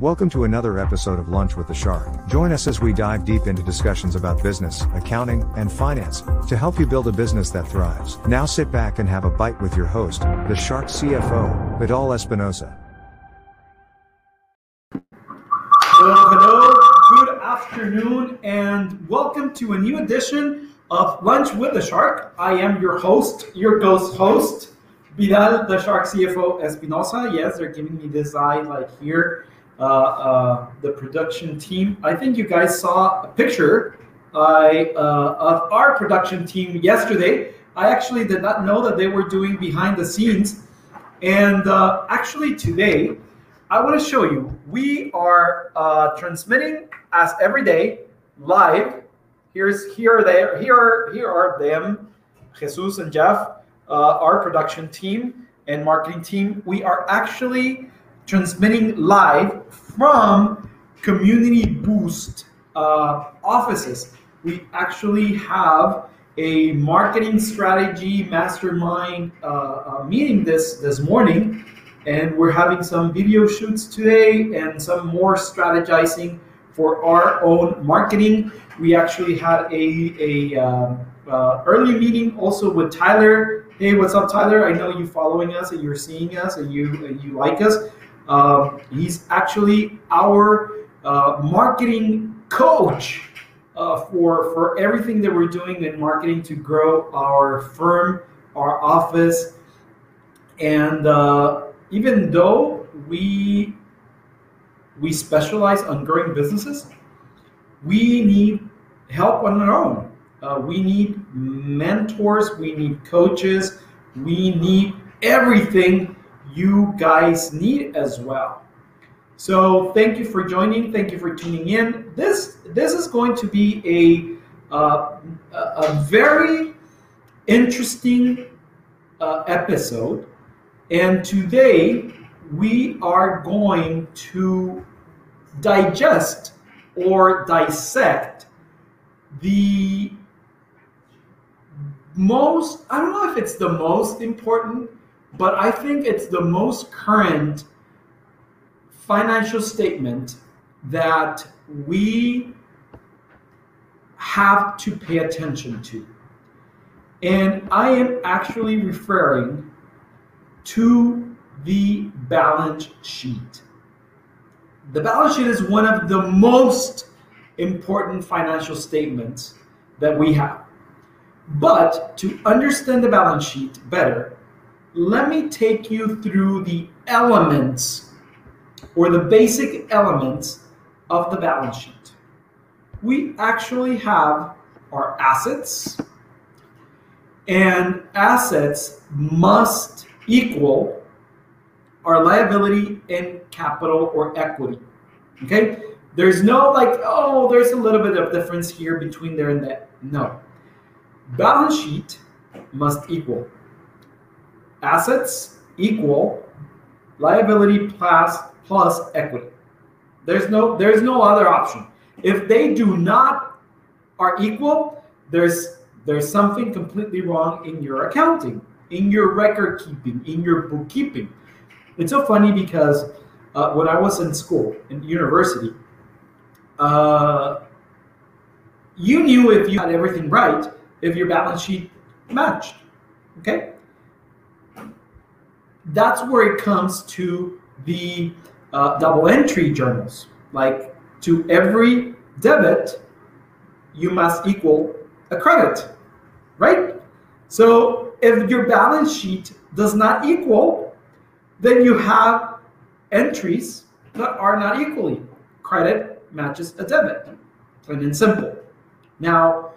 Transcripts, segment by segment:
Welcome to another episode of Lunch with the Shark. Join us as we dive deep into discussions about business, accounting, and finance to help you build a business that thrives. Now sit back and have a bite with your host, the Shark CFO, Vidal Espinosa. Hello, good afternoon, and welcome to a new edition of Lunch with the Shark. I am your host, your ghost host, Vidal, the Shark CFO Espinosa. Yes, they're giving me this eye like here the production team. I think you guys saw a picture I, uh, of our production team yesterday. I actually did not know that they were doing behind the scenes. And uh, actually, today, I want to show you we are uh, transmitting as every day live. Here's here are they here are here are them, Jesus and Jeff, uh, our production team and marketing team. We are actually transmitting live from Community Boost uh, offices. We actually have a marketing strategy mastermind uh, uh, meeting this this morning, and we're having some video shoots today and some more strategizing for our own marketing. We actually had a a um, uh, early meeting also with Tyler. Hey, what's up, Tyler? I know you're following us and you're seeing us and you and you like us. Um, he's actually our uh, marketing coach uh, for for everything that we're doing in marketing to grow our firm, our office, and uh, even though we we specialize on growing businesses, we need help on our own. Uh, we need mentors, we need coaches, we need everything you guys need as well. So thank you for joining. Thank you for tuning in. This this is going to be a uh, a very interesting uh, episode, and today we are going to digest or dissect the most I don't know if it's the most important but I think it's the most current financial statement that we have to pay attention to. And I am actually referring to the balance sheet. The balance sheet is one of the most important financial statements that we have. But to understand the balance sheet better, let me take you through the elements or the basic elements of the balance sheet. We actually have our assets, and assets must equal our liability and capital or equity. Okay? There's no like, oh, there's a little bit of difference here between there and that. No. Balance sheet must equal assets equal liability plus plus equity. There's no there's no other option. If they do not are equal, there's there's something completely wrong in your accounting, in your record keeping, in your bookkeeping. It's so funny because uh, when I was in school in university, uh, you knew if you had everything right if your balance sheet matched. Okay, that's where it comes to the uh, double entry journals. Like to every debit, you must equal a credit, right? So if your balance sheet does not equal, then you have entries that are not equally. Credit matches a debit, plain and simple. Now,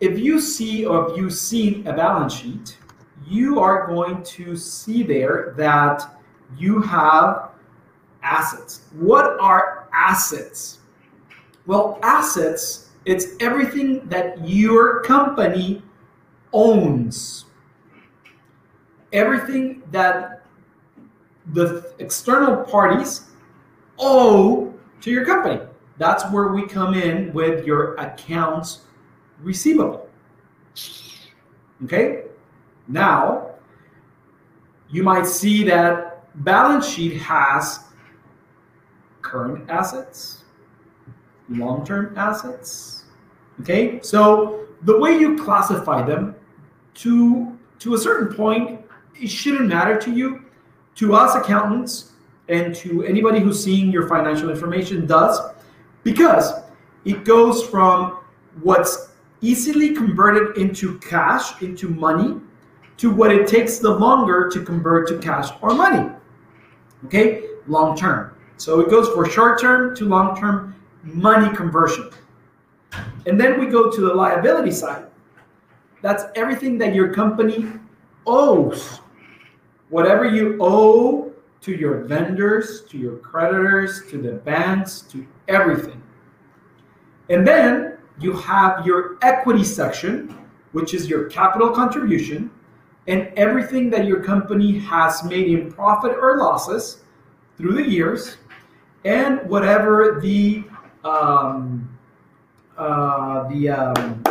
if you see or if you've seen a balance sheet, you are going to see there that you have assets. What are assets? Well, assets, it's everything that your company owns. Everything that the external parties owe to your company. That's where we come in with your accounts receivable. Okay? Now, you might see that balance sheet has current assets, long term assets. Okay, so the way you classify them to, to a certain point, it shouldn't matter to you. To us accountants and to anybody who's seeing your financial information does, because it goes from what's easily converted into cash, into money, to what it takes the longer to convert to cash or money. Okay, long term. So it goes for short term to long term money conversion. And then we go to the liability side. That's everything that your company owes. Whatever you owe to your vendors, to your creditors, to the banks, to everything. And then you have your equity section, which is your capital contribution, and everything that your company has made in profit or losses through the years, and whatever the um, uh, the um,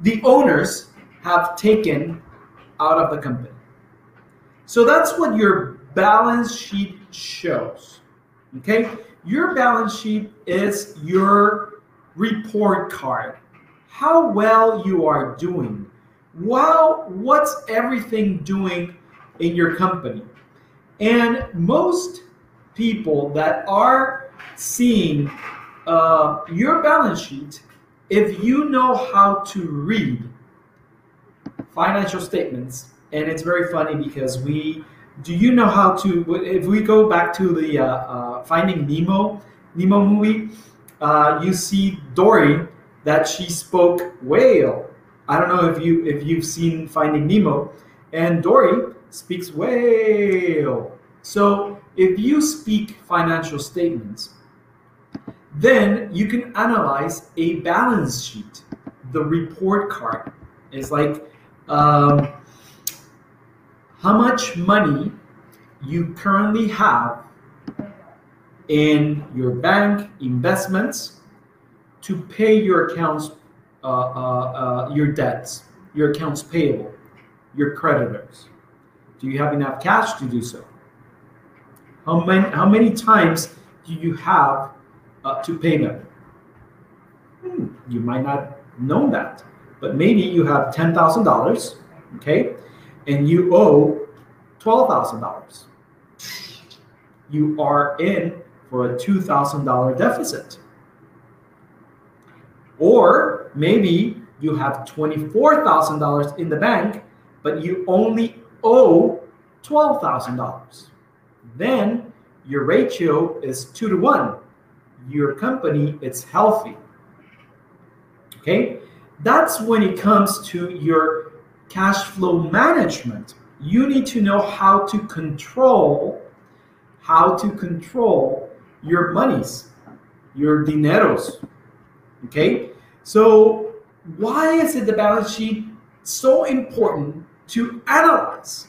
the owners have taken out of the company. So that's what your balance sheet shows. Okay, your balance sheet is your report card. How well you are doing. Well, what's everything doing in your company? And most people that are seeing uh, your balance sheet, if you know how to read financial statements, and it's very funny because we do you know how to if we go back to the uh, uh, finding nemo nemo movie uh, you see dory that she spoke whale i don't know if you if you've seen finding nemo and dory speaks whale. So if you speak financial statements then you can analyze a balance sheet. The report card is like um, how much money you currently have in your bank investments to pay your accounts, uh, uh, uh, your debts, your accounts payable, your creditors. Do you have enough cash to do so? How many, how many times do you have uh, to pay them? Hmm, you might not know that, but maybe you have $10,000, okay? and you owe $12,000. You are in for a $2,000 deficit. Or maybe you have $24,000 in the bank, but you only owe $12,000. Then your ratio is two to one. Your company is healthy. Okay? That's when it comes to your cash flow management. You need to know how to control how to control your monies, your dineros. Okay? So, why is it the balance sheet so important to analyze?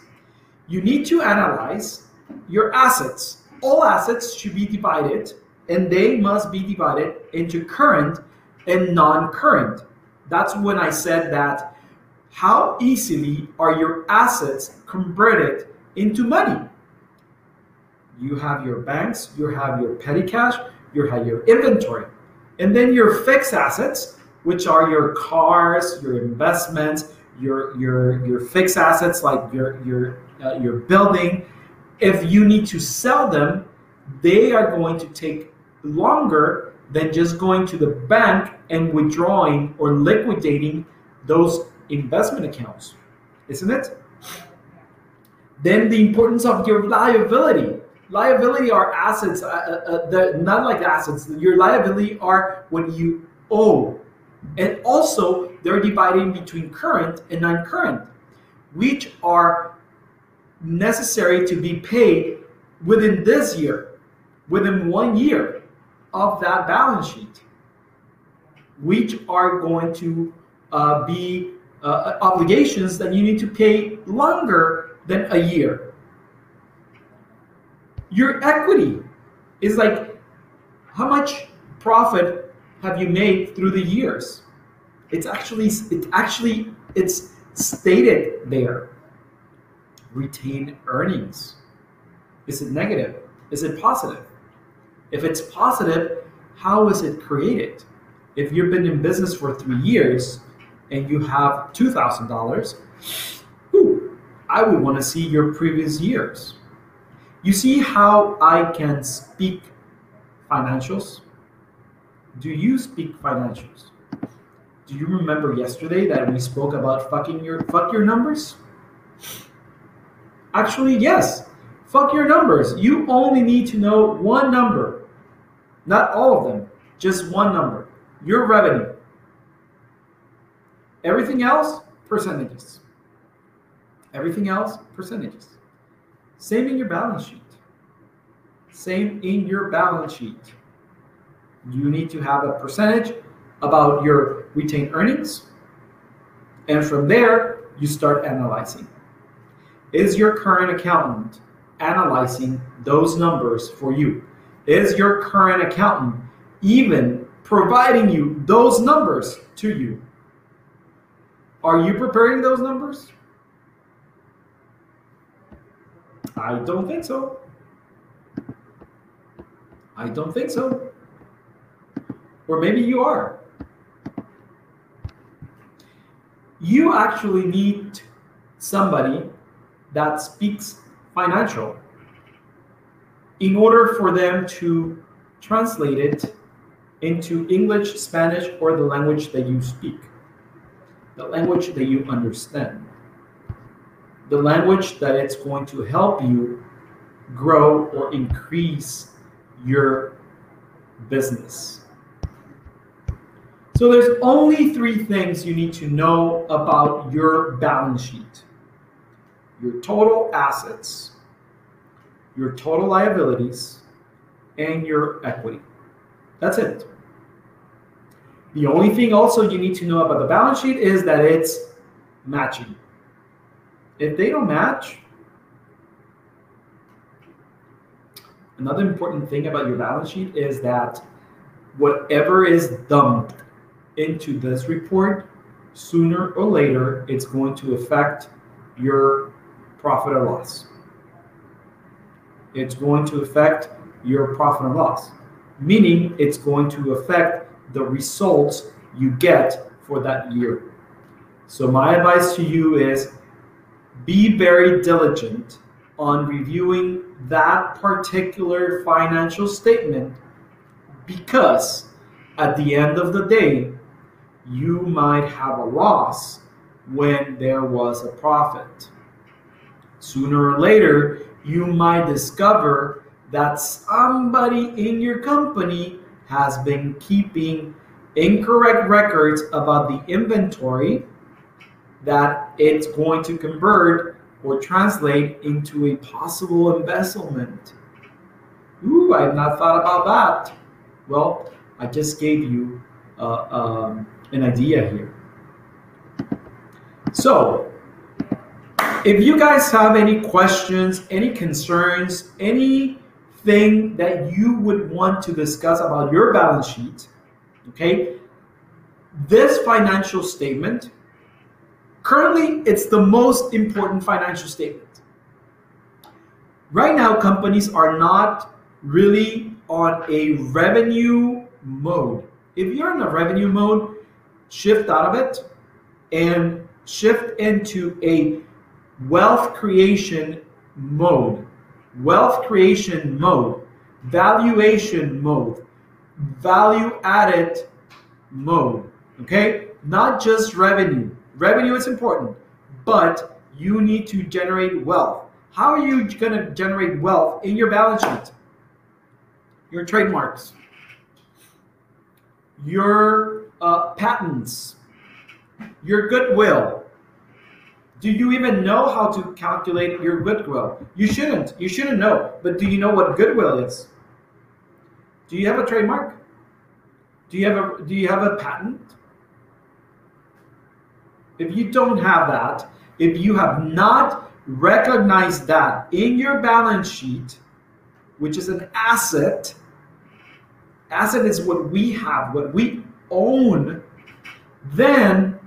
You need to analyze your assets. All assets should be divided and they must be divided into current and non current. That's when I said that how easily are your assets converted into money? You have your banks, you have your petty cash, you have your inventory, and then your fixed assets, which are your cars, your investments, your your your fixed assets like your your uh, your building. If you need to sell them, they are going to take longer than just going to the bank and withdrawing or liquidating those investment accounts, isn't it? Then the importance of your liability. Liability are assets, uh, uh, uh the, not like assets. Your liability are when you owe. And also, they're divided between current and non current, which are necessary to be paid within this year, within one year of that balance sheet, which are going to uh, be uh, obligations that you need to pay longer than a year. Your equity is like how much profit have you made through the years? It's actually it actually it's stated there. Retain earnings. Is it negative? Is it positive? If it's positive, how is it created? If you've been in business for three years and you have $2,000, I would want to see your previous years. You see how I can speak financials? Do you speak financials? Do you remember yesterday that we spoke about fucking your fuck your numbers? Actually, yes. Fuck your numbers. You only need to know one number. Not all of them, just one number. Your revenue. Everything else, percentages. Everything else, percentages. Same in your balance sheet. Same in your balance sheet. You need to have a percentage about your retained earnings. And from there, you start analyzing. Is your current accountant analyzing those numbers for you? Is your current accountant even providing you those numbers to you? Are you preparing those numbers? I don't think so. I don't think so. Or maybe you are. You actually need somebody that speaks financial in order for them to translate it into English, Spanish, or the language that you speak, the language that you understand the language that it's going to help you grow or increase your business. So there's only three things you need to know about your balance sheet. Your total assets, your total liabilities, and your equity. That's it. The only thing also you need to know about the balance sheet is that it's matching. If they don't match, another important thing about your balance sheet is that whatever is dumped into this report, sooner or later, it's going to affect your profit or loss. It's going to affect your profit and loss, meaning it's going to affect the results you get for that year. So, my advice to you is be very diligent on reviewing that particular financial statement because at the end of the day, you might have a loss when there was a profit. Sooner or later, you might discover that somebody in your company has been keeping incorrect records about the inventory that it's going to convert or translate into a possible embezzlement. Ooh, I have not thought about that. Well, I just gave you uh, um, an idea here. So, if you guys have any questions, any concerns, anything that you would want to discuss about your balance sheet, okay, this financial statement Currently, it's the most important financial statement. Right now, companies are not really on a revenue mode. If you're in a revenue mode, shift out of it and shift into a wealth creation mode, wealth creation mode, valuation mode, value added mode. Okay? Not just revenue. Revenue is important, but you need to generate wealth. How are you going to generate wealth in your balance sheet? Your trademarks, your uh, patents, your goodwill. Do you even know how to calculate your goodwill? You shouldn't. You shouldn't know. But do you know what goodwill is? Do you have a trademark? Do you have a do you have a patent? If you don't have that, if you have not recognized that in your balance sheet, which is an asset, asset is what we have, what we own, then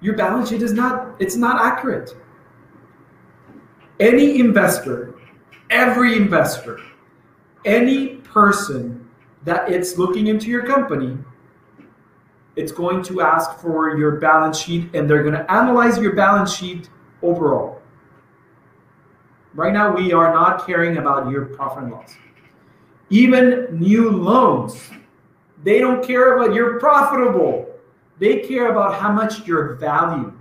your balance sheet is not it's not accurate. Any investor, every investor, any person that it's looking into your company, it's going to ask for your balance sheet and they're going to analyze your balance sheet overall. Right now, we are not caring about your profit and loss. Even new loans, they don't care about you're profitable. They care about how much you're valued.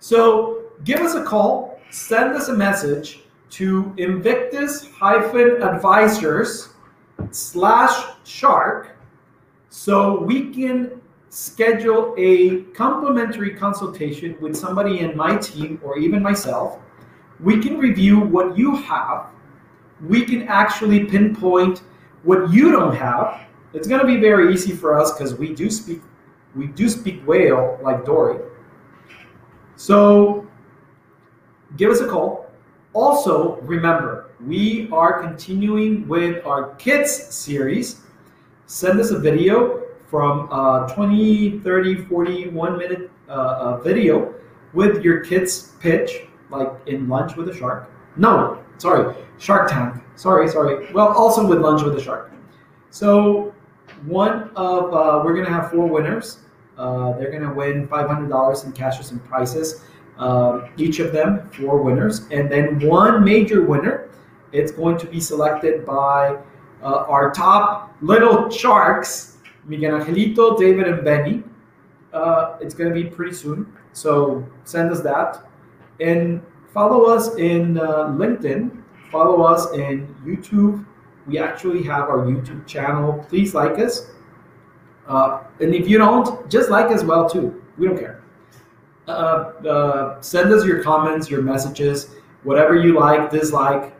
So give us a call, send us a message to invictus-advisors slash shark so we can schedule a complimentary consultation with somebody in my team or even myself. We can review what you have. We can actually pinpoint what you don't have. It's going to be very easy for us because we do speak we do speak whale like Dory. So give us a call. Also, remember, we are continuing with our kids series. Send us a video from uh, 20, 30, 41 minute uh, uh, video with your kids pitch, like in Lunch with a Shark. No, sorry, Shark Tank. Sorry, sorry. Well, also with Lunch with a Shark. So, one of, uh, we're going to have four winners. Uh, they're going to win $500 in cashes and prizes. Uh, each of them, four winners. And then one major winner. It's going to be selected by uh, our top little sharks, Miguel Angelito, David, and Benny. Uh, it's going to be pretty soon. So send us that. And follow us in uh, LinkedIn. Follow us in YouTube. We actually have our YouTube channel. Please like us. Uh, and if you don't, just like as well too. We don't care. Uh, uh, send us your comments, your messages, whatever you like, dislike.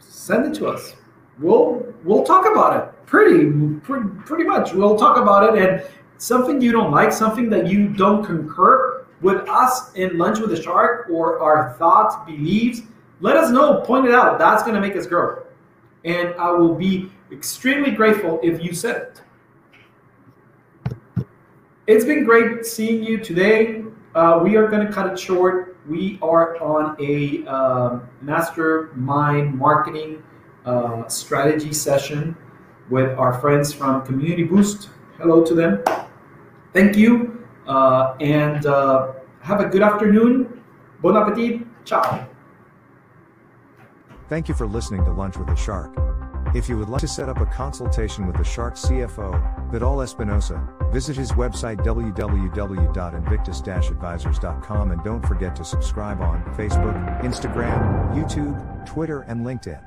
Send it to us. We'll we'll talk about it. Pretty pretty, pretty much. We'll talk about it and something you don't like, something that you don't concur with us in lunch with a shark or our thoughts, beliefs. Let us know. Point it out. That's going to make us grow. And I will be extremely grateful if you said it. It's been great seeing you today. Uh, we are going to cut it short. We are on a uh, mastermind marketing uh, strategy session with our friends from Community Boost. Hello to them. Thank you. Uh, and uh, have a good afternoon. Bon appetit. Ciao. Thank you for listening to Lunch with the Shark. If you would like to set up a consultation with the Shark CFO, Vidal Espinosa, visit his website www.invictus-advisors.com and don't forget to subscribe on Facebook, Instagram, YouTube, Twitter, and LinkedIn.